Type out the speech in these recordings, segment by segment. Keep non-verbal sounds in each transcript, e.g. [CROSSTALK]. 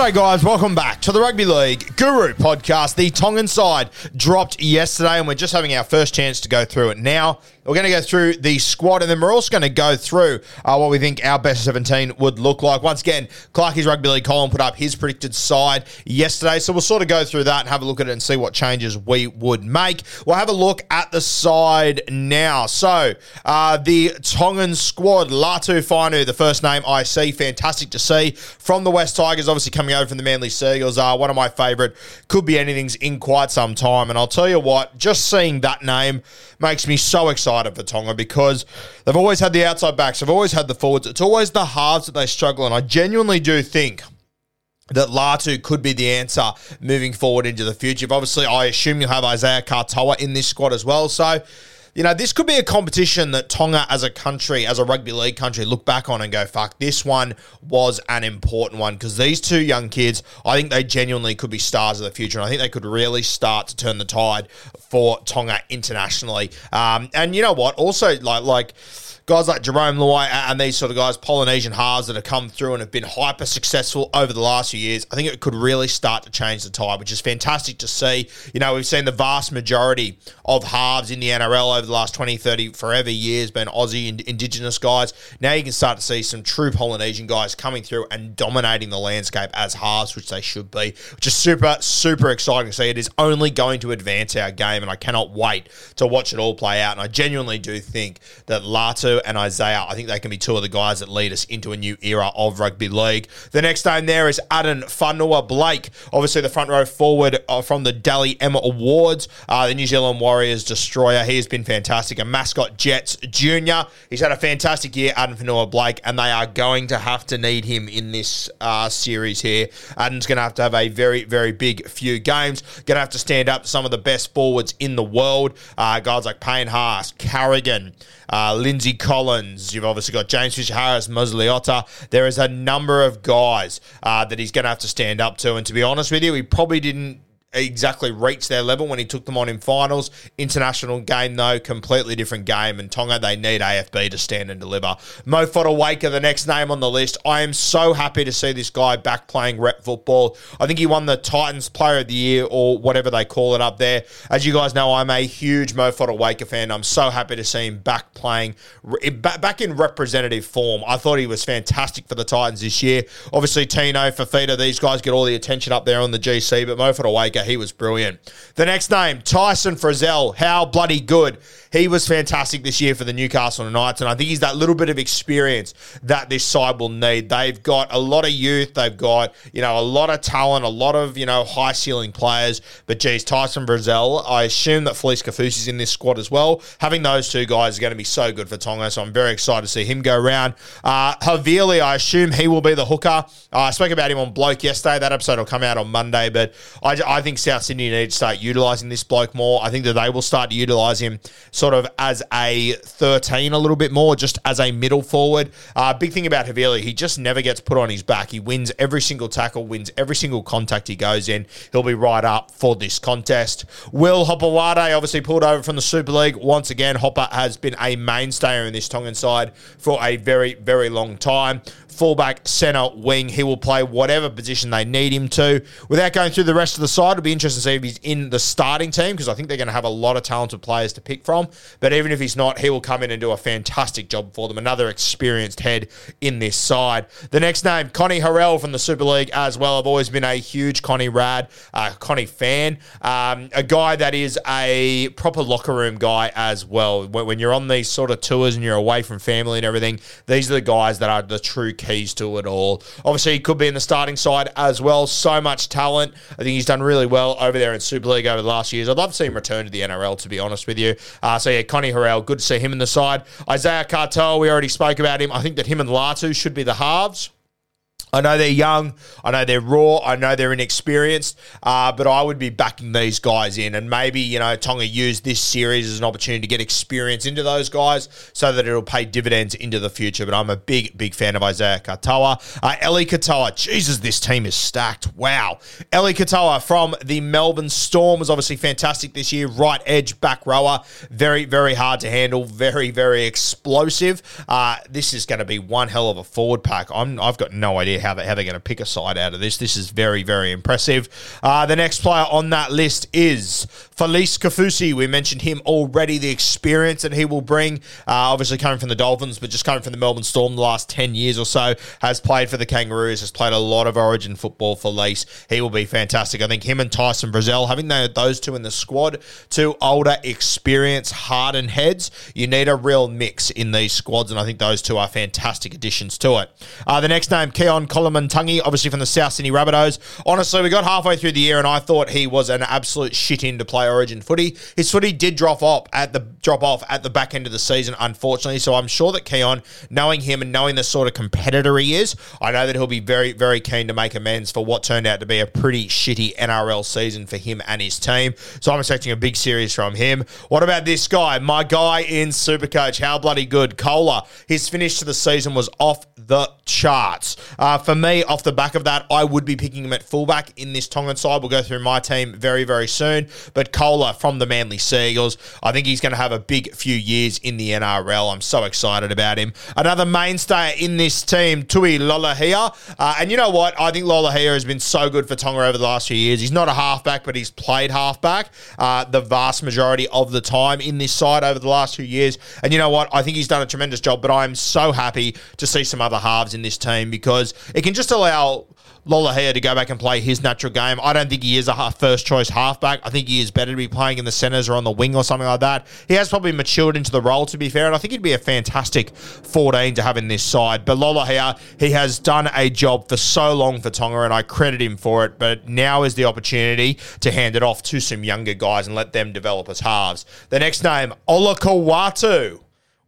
G'day, guys. Welcome back to the Rugby League Guru podcast. The Tongan side dropped yesterday, and we're just having our first chance to go through it now. We're going to go through the squad, and then we're also going to go through uh, what we think our best 17 would look like. Once again, Clarkie's Rugby League column put up his predicted side yesterday, so we'll sort of go through that and have a look at it and see what changes we would make. We'll have a look at the side now. So, uh, the Tongan squad, Latu Fainu, the first name I see, fantastic to see from the West Tigers, obviously coming over from the Manly Sea Eagles, are one of my favourite, could be anything's in quite some time. And I'll tell you what, just seeing that name makes me so excited for Tonga because they've always had the outside backs, they've always had the forwards. It's always the halves that they struggle, and I genuinely do think that Latu could be the answer moving forward into the future. But Obviously, I assume you'll have Isaiah Katoa in this squad as well. So, you know, this could be a competition that Tonga as a country, as a rugby league country, look back on and go, fuck, this one was an important one because these two young kids, I think they genuinely could be stars of the future. And I think they could really start to turn the tide for Tonga internationally. Um, and you know what? Also, like, like, guys like Jerome Luai and these sort of guys, Polynesian halves that have come through and have been hyper successful over the last few years, I think it could really start to change the tide, which is fantastic to see. You know, we've seen the vast majority of halves in the NRL over the last 20, 30, forever years been Aussie and Indigenous guys. Now you can start to see some true Polynesian guys coming through and dominating the landscape as halves, which they should be, which is super, super exciting to see. It is only going to advance our game, and I cannot wait to watch it all play out. And I genuinely do think that Latu and Isaiah, I think they can be two of the guys that lead us into a new era of rugby league. The next name there is Addin Fonua-Blake, obviously the front row forward uh, from the Dally M Awards, uh, the New Zealand Warriors destroyer. He has been fantastic. A mascot Jets Junior. He's had a fantastic year, Addin Fonua-Blake, and they are going to have to need him in this uh, series here. Addin's going to have to have a very, very big few games. Going to have to stand up to some of the best forwards in the world. Uh, guys like Payne Haas, Carrigan, uh, Lindsay Collins. You've obviously got James Fisher Harris, Moses Leota. There is a number of guys uh, that he's going to have to stand up to. And to be honest with you, he probably didn't exactly reach their level when he took them on in finals. International game, though, completely different game. And Tonga, they need AFB to stand and deliver. Mo Fotuaika, the next name on the list. I am so happy to see this guy back playing rep football. I think he won the Titans Player of the Year or whatever they call it up there. As you guys know, I'm a huge Mo Fotuaika fan. I'm so happy to see him back playing, back in representative form. I thought he was fantastic for the Titans this year. Obviously, Tino, Fifita, these guys get all the attention up there on the GC, but Mo Fotuaika, he was brilliant. The next name, Tyson Frizell. How bloody good. He was fantastic this year for the Newcastle Knights, and I think he's that little bit of experience that this side will need. They've got a lot of youth, they've got, you know, a lot of talent, a lot of, you know, high ceiling players. But geez, Tyson Frizell, I assume that Felise Kaufusi's in this squad as well. Having those two guys is going to be so good for Tonga, so I'm very excited to see him go around. Uh, Havili, I assume he will be the hooker. Uh, I spoke about him on Bloke yesterday. That episode will come out on Monday, but I, I think South Sydney need to start utilising this bloke more. I think that they will start to utilise him sort of as a 13 a little bit more, just as a middle forward. Uh, big thing about Havili, he just never gets put on his back. He wins every single tackle, wins every single contact he goes in. He'll be right up for this contest. Will Hopoate obviously pulled over from the Super League. Once again, Hopper has been a mainstay in this Tongan side for a very, very long time fullback, centre, wing. He will play whatever position they need him to. Without going through the rest of the side, it'll be interesting to see if he's in the starting team because I think they're going to have a lot of talented players to pick from. But even if he's not, he will come in and do a fantastic job for them. Another experienced head in this side. The next name, Connie Hurrell from the Super League as well. I've always been a huge Connie Rad, uh, Connie fan. Um, a guy that is a proper locker room guy as well. When, you're on these sort of tours and you're away from family and everything, these are the guys that are the true keys to it all. Obviously, he could be in the starting side as well. So much talent. I think he's done really well over there in Super League over the last years. I'd love to see him return to the NRL, to be honest with you. Uh, so, yeah, Connie Hurrell, good to see him in the side. Isaiah Katoa, we already spoke about him. I think that him and Latu should be the halves. I know they're young. I know they're raw. I know they're inexperienced. Uh, but I would be backing these guys in. And maybe, you know, Tonga use this series as an opportunity to get experience into those guys so that it'll pay dividends into the future. But I'm a big, big fan of Isaiah Katoa. Uh, Eli Katoa. Jesus, this team is stacked. Wow. Eli Katoa from the Melbourne Storm was obviously fantastic this year. Right edge, back rower. Very, very hard to handle. Very, very explosive. Uh, this is going to be one hell of a forward pack. I'm, I've got no idea how, they, how they're going to pick a side out of this. This is very, very impressive. Uh, the next player on that list is Felise Kaufusi. We mentioned him already, the experience that he will bring, uh, obviously coming from the Dolphins, but just coming from the Melbourne Storm the last 10 years or so, has played for the Kangaroos, has played a lot of origin football Lease. He will be fantastic. I think him and Tyson Frizell, having those two in the squad, two older, experienced, hardened heads, you need a real mix in these squads, and I think those two are fantastic additions to it. Uh, the next name, Keaon Koloamatangi, obviously from the South Sydney Rabbitohs. Honestly, we got halfway through the year and I thought he was an absolute shit in to play Origin footy. His footy did drop off at the drop off at the back end of the season, unfortunately. So I'm sure that Keaon, knowing him and knowing the sort of competitor he is, I know that he'll be very, very keen to make amends for what turned out to be a pretty shitty NRL season for him and his team. So I'm expecting a big series from him. What about this guy? My guy in Supercoach. How bloody good. Koula. His finish to the season was off the charts. Uh, for me, off the back of that, I would be picking him at fullback in this Tongan side. We'll go through my team very, very soon. But Koula from the Manly Sea Eagles, I think he's going to have a big few years in the NRL. I'm so excited about him. Another mainstay in this team, Tui Lolohea. Uh, and you know what? I think Lolohea has been so good for Tonga over the last few years. He's not a halfback, but he's played halfback uh, the vast majority of the time in this side over the last few years. And you know what? I think he's done a tremendous job, but I'm so happy to see some other halves in this team because it can just allow Lolohea to go back and play his natural game. I don't think he is a first choice halfback. I think he is better to be playing in the centres or on the wing or something like that. He has probably matured into the role, to be fair, and I think he'd be a fantastic 14 to have in this side. But Lolohea, he has done a job for so long for Tonga, and I credit him for it. But now is the opportunity to hand it off to some younger guys and let them develop as halves. The next name, Olakau'atu.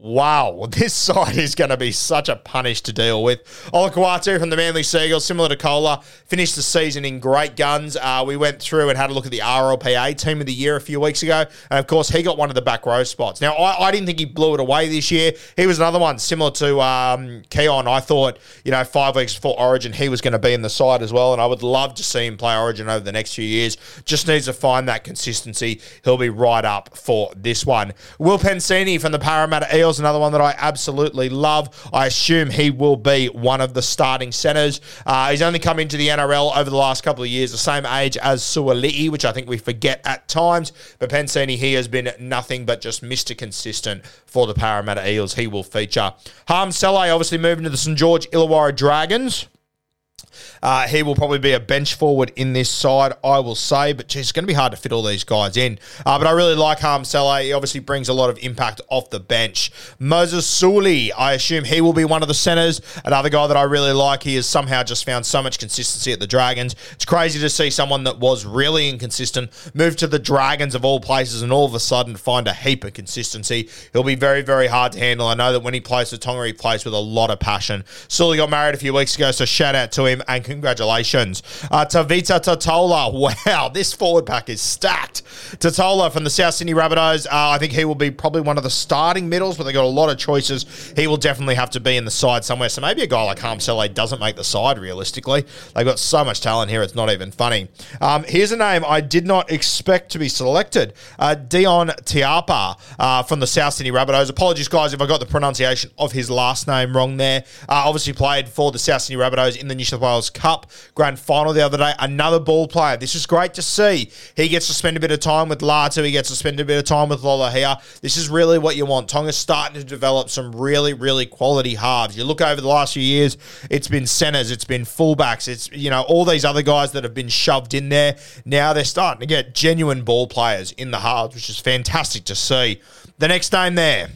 Wow, [LAUGHS] this side is going to be such a punish to deal with. Olakau'atu from the Manly Sea Eagles, similar to Koula, finished the season in great guns. Uh, we went through and had a look at the RLPA Team of the Year a few weeks ago, and of course, he got one of the back row spots. Now, I, I didn't think he blew it away this year. He was another one similar to um, Keaon. I thought, you know, five weeks before Origin, he was going to be in the side as well, and I would love to see him play Origin over the next few years. Just needs to find that consistency. He'll be right up for this one. Will Penisini from the Parramatta Eels another one that I absolutely love. I assume he will be one of the starting centres. Uh, he's only come into the NRL over the last couple of years, the same age as Suali'i, which I think we forget at times. But Penisini, he has been nothing but just Mr. Consistent for the Parramatta Eels. He will feature. Hame Sele obviously moving to the St. George Illawarra Dragons. Uh, he will probably be a bench forward in this side, I will say. But geez, it's going to be hard to fit all these guys in. Uh, but I really like Hame Sele. He obviously brings a lot of impact off the bench. Moses Suli, I assume he will be one of the centres. Another guy that I really like. He has somehow just found so much consistency at the Dragons. It's crazy to see someone that was really inconsistent move to the Dragons of all places and all of a sudden find a heap of consistency. He'll be very, very hard to handle. I know that when he plays for Tonga, he plays with a lot of passion. Sully got married a few weeks ago, so shout out to him and congratulations. Uh, Tevita Tatola, [LAUGHS] wow, this forward pack is stacked. Tatola from the South Sydney Rabbitohs, uh, I think he will be probably one of the starting middles, but they've got a lot of choices. He will definitely have to be in the side somewhere. So maybe a guy like Hame Sele doesn't make the side realistically. They've got so much talent here, it's not even funny. Um, here's a name I did not expect to be selected uh, Dion Tiapa uh, from the South Sydney Rabbitohs. Apologies, guys, if I got the pronunciation of his last name wrong there. Uh, obviously played for the South Sydney Rabbitohs in the New South Wales Cup grand final the other day. Another ball player. This is great to see. He gets to spend a bit of time with Latu. He gets to spend a bit of time with Lolohea. This is really what you want. Tonga's starting to develop some really, really quality halves. You look over the last few years, it's been centers, it's been fullbacks, it's, you know, all these other guys that have been shoved in there. Now they're starting to get genuine ball players in the halves, which is fantastic to see. The next name there.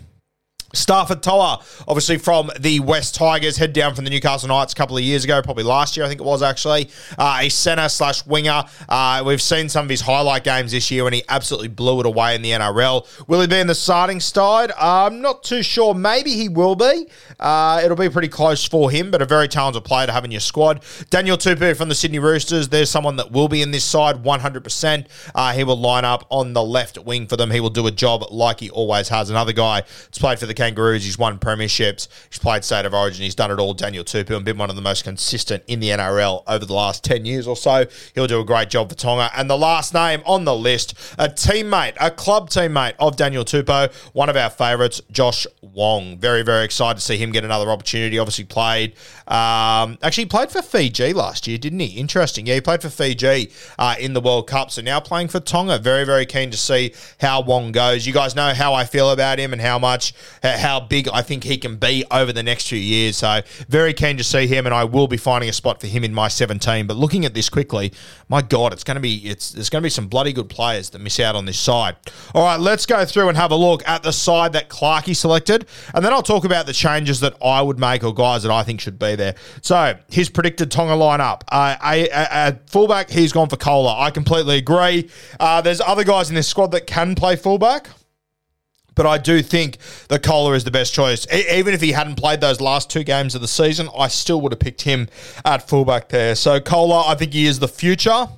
Starford To'a, obviously from the West Tigers, head down from the Newcastle Knights a couple of years ago, probably last year, I think it was actually. Uh, a centre slash winger. Uh, we've seen some of his highlight games this year and he absolutely blew it away in the NRL. Will he be in the starting side? I'm not too sure. Maybe he will be. Uh, it'll be pretty close for him, but a very talented player to have in your squad. Daniel Tupou from the Sydney Roosters, there's someone that will be in this side 100%. Uh, he will line up on the left wing for them. He will do a job like he always has. Another guy that's played for the Kangaroos. He's won premierships. He's played State of Origin. He's done it all. Daniel Tupou and been one of the most consistent in the NRL over the last 10 years or so. He'll do a great job for Tonga. And the last name on the list, a teammate, a club teammate of Daniel Tupou, one of our favourites, Josh Wong. Very, very excited to see him get another opportunity. Obviously played, um, actually played for Fiji last year, didn't he? Interesting. Yeah, he played for Fiji uh, in the World Cup. So now playing for Tonga. Very, very keen to see how Wong goes. You guys know how I feel about him and how much, how big I think he can be over the next few years. So very keen to see him, and I will be finding a spot for him in my 17. But looking at this quickly, my God, it's going to be it's there's going to be some bloody good players that miss out on this side. All right, let's go through and have a look at the side that Clarkey selected, and then I'll talk about the changes that I would make or guys that I think should be there. So his predicted Tonga lineup: uh, a, a, a fullback, he's gone for Koula. I completely agree. Uh, there's other guys in this squad that can play fullback. But I do think that Koula is the best choice. E- even if he hadn't played those last two games of the season, I still would have picked him at fullback there. So Koula, I think he is the future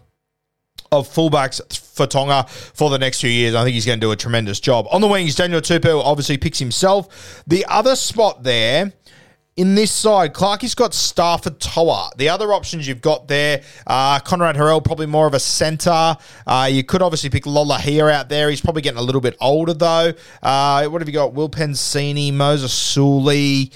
of fullbacks for Tonga for the next few years. I think he's going to do a tremendous job. On the wings, Daniel Tupou obviously picks himself. The other spot there in this side, Clarkie's got Starford To'a. The other options you've got there, uh, Konrad Hurrell, probably more of a centre. Uh, you could obviously pick Lolohea out there. He's probably getting a little bit older, though. Uh, what have you got? Will Penisini, Moses Suli.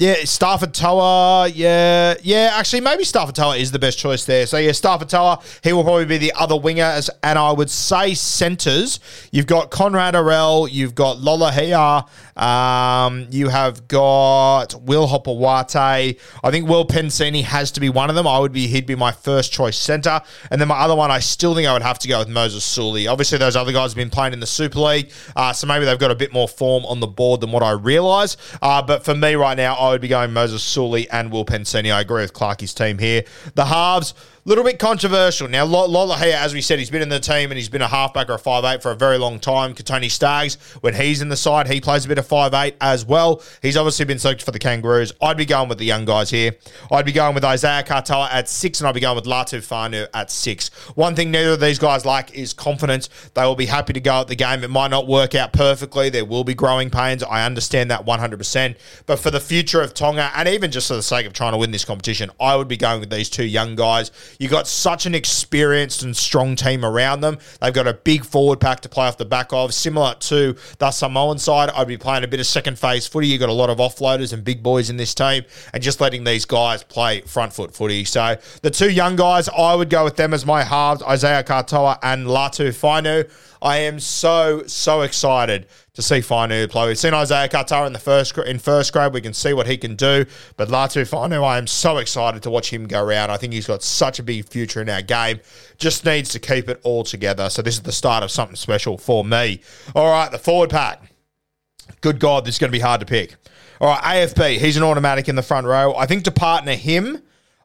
Yeah, Starford To'a. Yeah, yeah. Actually, maybe Starford To'a is the best choice there. So yeah, Starford To'a. He will probably be the other winger, as, and I would say centres. You've got Konrad Hurrell. You've got Lolohea. Um, you have got Will Hopoate. I think Will Penisini has to be one of them. I would be he'd be my first choice centre, and then my other one, I still think I would have to go with Moses Suli. Obviously, those other guys have been playing in the Super League, uh, so maybe they've got a bit more form on the board than what I realise. Uh, but for me right now, I would be going Moses Suli and Will Penisini. I agree with Clarkie's team here. The halves little bit controversial. Now, Lola Lolohea, as we said, he's been in the team and he's been a halfback or a five eight for a very long time. Kotoni Staggs, when he's in the side, he plays a bit of five eight as well. He's obviously been selected for the Kangaroos. I'd be going with the young guys here. I'd be going with Isaiah Katoa at six, and I'd be going with Latu Fainu at six. One thing neither of these guys like is confidence. They will be happy to go at the game. It might not work out perfectly. There will be growing pains. I understand that 100%. But for the future of Tonga, and even just for the sake of trying to win this competition, I would be going with these two young guys. You got such an experienced and strong team around them. They've got a big forward pack to play off the back of, similar to the Samoan side. I'd be playing a bit of second phase footy. You've got a lot of offloaders and big boys in this team, and just letting these guys play front foot footy. So the two young guys, I would go with them as my halves, Isaiah Katoa and Latu Fainu. I am so, so excited to see Fainu play. We've seen Isaiah Katoa in the first in first grade. We can see what he can do. But Latu Fainu, I am so excited to watch him go around. I think he's got such a big future in our game. Just needs to keep it all together. So this is the start of something special for me. All right, the forward pack. Good God, this is going to be hard to pick. All right, AFB, he's an automatic in the front row. I think to partner him,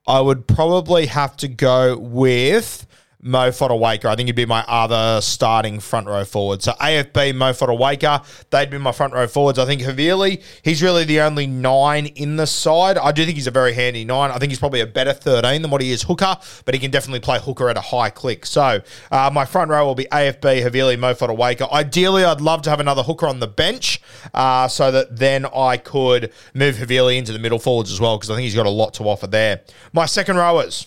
I would probably have to go with Mo Fotuaika. I think he'd be my other starting front row forward. So AFB, Mo Fotuaika, they'd be my front row forwards. I think Havili, he's really the only nine in the side. I do think he's a very handy nine. I think he's probably a better 13 than what he is hooker, but he can definitely play hooker at a high click. So uh, my front row will be AFB, Havili, Mo Fotuaika. Ideally, I'd love to have another hooker on the bench uh, so that then I could move Havili into the middle forwards as well because I think he's got a lot to offer there. My second rowers.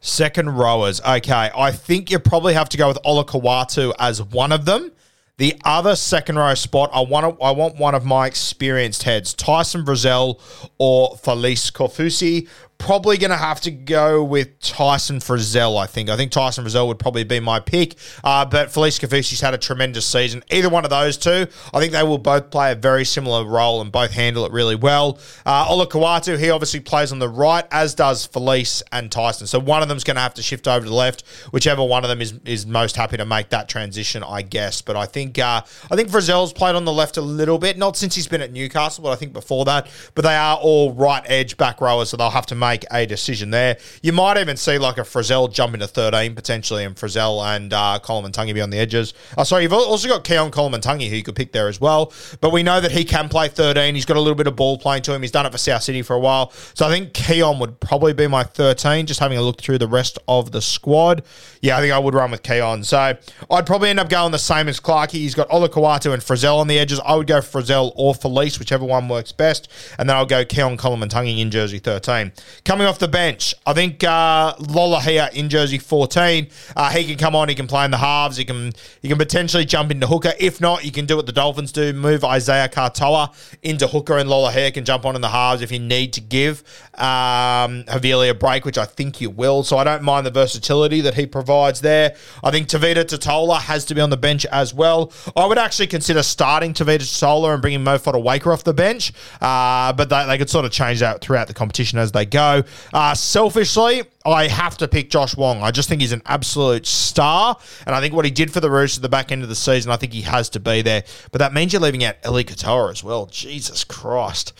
Second rowers. Okay, I think you probably have to go with Olakau'atu as one of them. The other second row spot, I want I want one of my experienced heads, Tyson Frizell or Felise Kaufusi. Probably going to have to go with Tyson Frizell, I think. I think Tyson Frizell would probably be my pick. Uh, but Felise Kaufusi's had a tremendous season. Either one of those two, I think they will both play a very similar role and both handle it really well. Uh, Olakau'atu, he obviously plays on the right, as does Felise and Tyson. So one of them's going to have to shift over to the left, whichever one of them is, is most happy to make that transition, I guess. But I think uh, I think Frizell's played on the left a little bit, not since he's been at Newcastle, but I think before that. But they are all right edge back rowers, so they'll have to make a decision there. You might even see like a Frizell jump into 13 potentially, and Frizell and uh, Koloamatangi be on the edges. Oh, sorry, you've also got Keaon Koloamatangi who you could pick there as well. But we know that he can play 13. He's got a little bit of ball playing to him. He's done it for South City for a while. So I think Keaon would probably be my 13, just having a look through the rest of the squad. Yeah, I think I would run with Keaon. So I'd probably end up going the same as Clarkey. He's got Olakau'atu and Frizell on the edges. I would go Frizell or Felise, whichever one works best. And then I'll go Keaon Koloamatangi in jersey 13. Coming off the bench, I think uh, Lolohea in jersey 14. Uh, he can come on. He can play in the halves. He can he can potentially jump into hooker. If not, you can do what the Dolphins do: move Isaiah Katoa into hooker, and Lolohea can jump on in the halves if you need to give um, Havili a break, which I think you will. So I don't mind the versatility that he provides there. I think Tevita Tatola has to be on the bench as well. I would actually consider starting Tevita Tatola and bringing Mo Waker off the bench, uh, but they, they could sort of change that throughout the competition as they go. Uh, selfishly, I have to pick Josh Wong. I just think he's an absolute star. And I think what he did for the Roosters at the back end of the season, I think he has to be there. But that means you're leaving out Eli Katoa as well. Jesus Christ.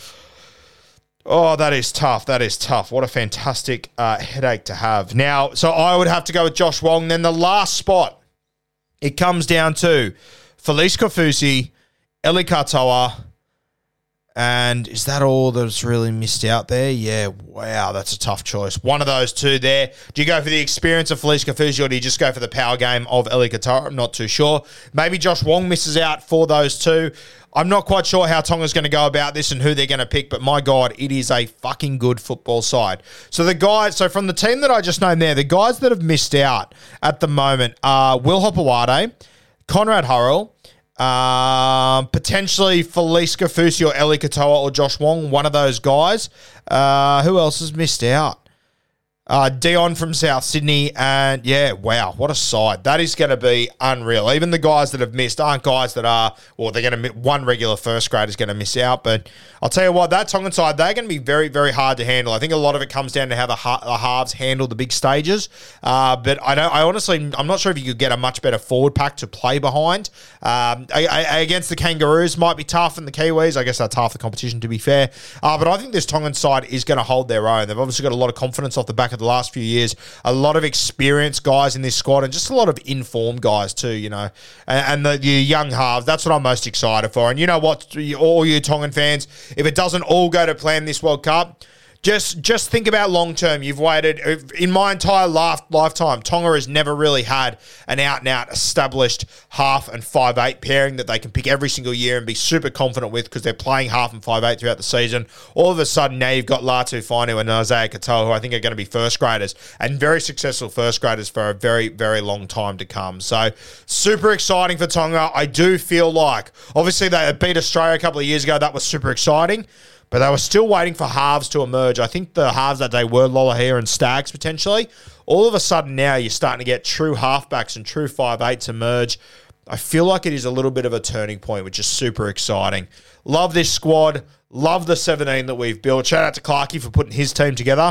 Oh, that is tough. That is tough. What a fantastic uh, headache to have. Now, so I would have to go with Josh Wong. Then the last spot, it comes down to Felise Kaufusi, Eli Katoa, and is that all that's really missed out there? Yeah, wow, that's a tough choice. One of those two there. Do you go for the experience of Felise Kaufusi or do you just go for the power game of Eli Katoa? I'm not too sure. Maybe Josh Wong misses out for those two. I'm not quite sure how Tonga's going to go about this and who they're going to pick, but my God, it is a fucking good football side. So the guys, so from the team that I just named there, the guys that have missed out at the moment are Will Hopoate, Konrad Hurrell, um, potentially Felise Kaufusi or Eli Katoa or Josh Wong, one of those guys. Uh, who else has missed out? Uh, Dion from South Sydney, and yeah, wow, what a side! That is going to be unreal. Even the guys that have missed aren't guys that are, well, they're going to one regular first grade is going to miss out. But I'll tell you what, that Tongan side, they're going to be very, very hard to handle. I think a lot of it comes down to how the, the halves handle the big stages. Uh, but I don't, I honestly, I'm not sure if you could get a much better forward pack to play behind. Um, I, I, against the Kangaroos might be tough, and the Kiwis, I guess that's half the competition to be fair. Uh, but I think this Tongan side is going to hold their own. They've obviously got a lot of confidence off the back of the last few years. A lot of experienced guys in this squad and just a lot of informed guys too, you know. And, and the, the young halves, that's what I'm most excited for. And you know what, all you Tongan fans, if it doesn't all go to plan this World Cup, just just think about long term. You've waited in my entire life, lifetime. Tonga has never really had an out and out established half and five eight pairing that they can pick every single year and be super confident with because they're playing half and five eight throughout the season. All of a sudden now you've got Latu Fainu and Isaiah Katoa, who I think are going to be first graders and very successful first graders for a very very long time to come. So super exciting for Tonga. I do feel like obviously they beat Australia a couple of years ago. That was super exciting. But they were still waiting for halves to emerge. I think the halves that day were Lolohea and Staggs potentially. All of a sudden now you're starting to get true halfbacks and true five eights emerge. I feel like it is a little bit of a turning point, which is super exciting. Love this squad. Love the 17 that we've built. Shout out to Clarkey for putting his team together.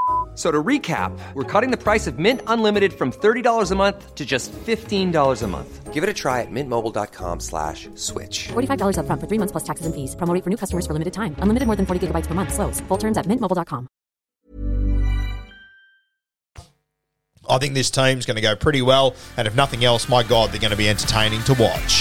So to recap, we're cutting the price of Mint Unlimited from $30 a month to just $15 a month. Give it a try at mintmobile.com slash switch. $45 up front for three months plus taxes and fees. Promo for new customers for limited time. Unlimited more than 40 gigabytes per month. Slows. Full terms at mintmobile.com. I think this team's going to go pretty well. And if nothing else, my God, they're going to be entertaining to watch.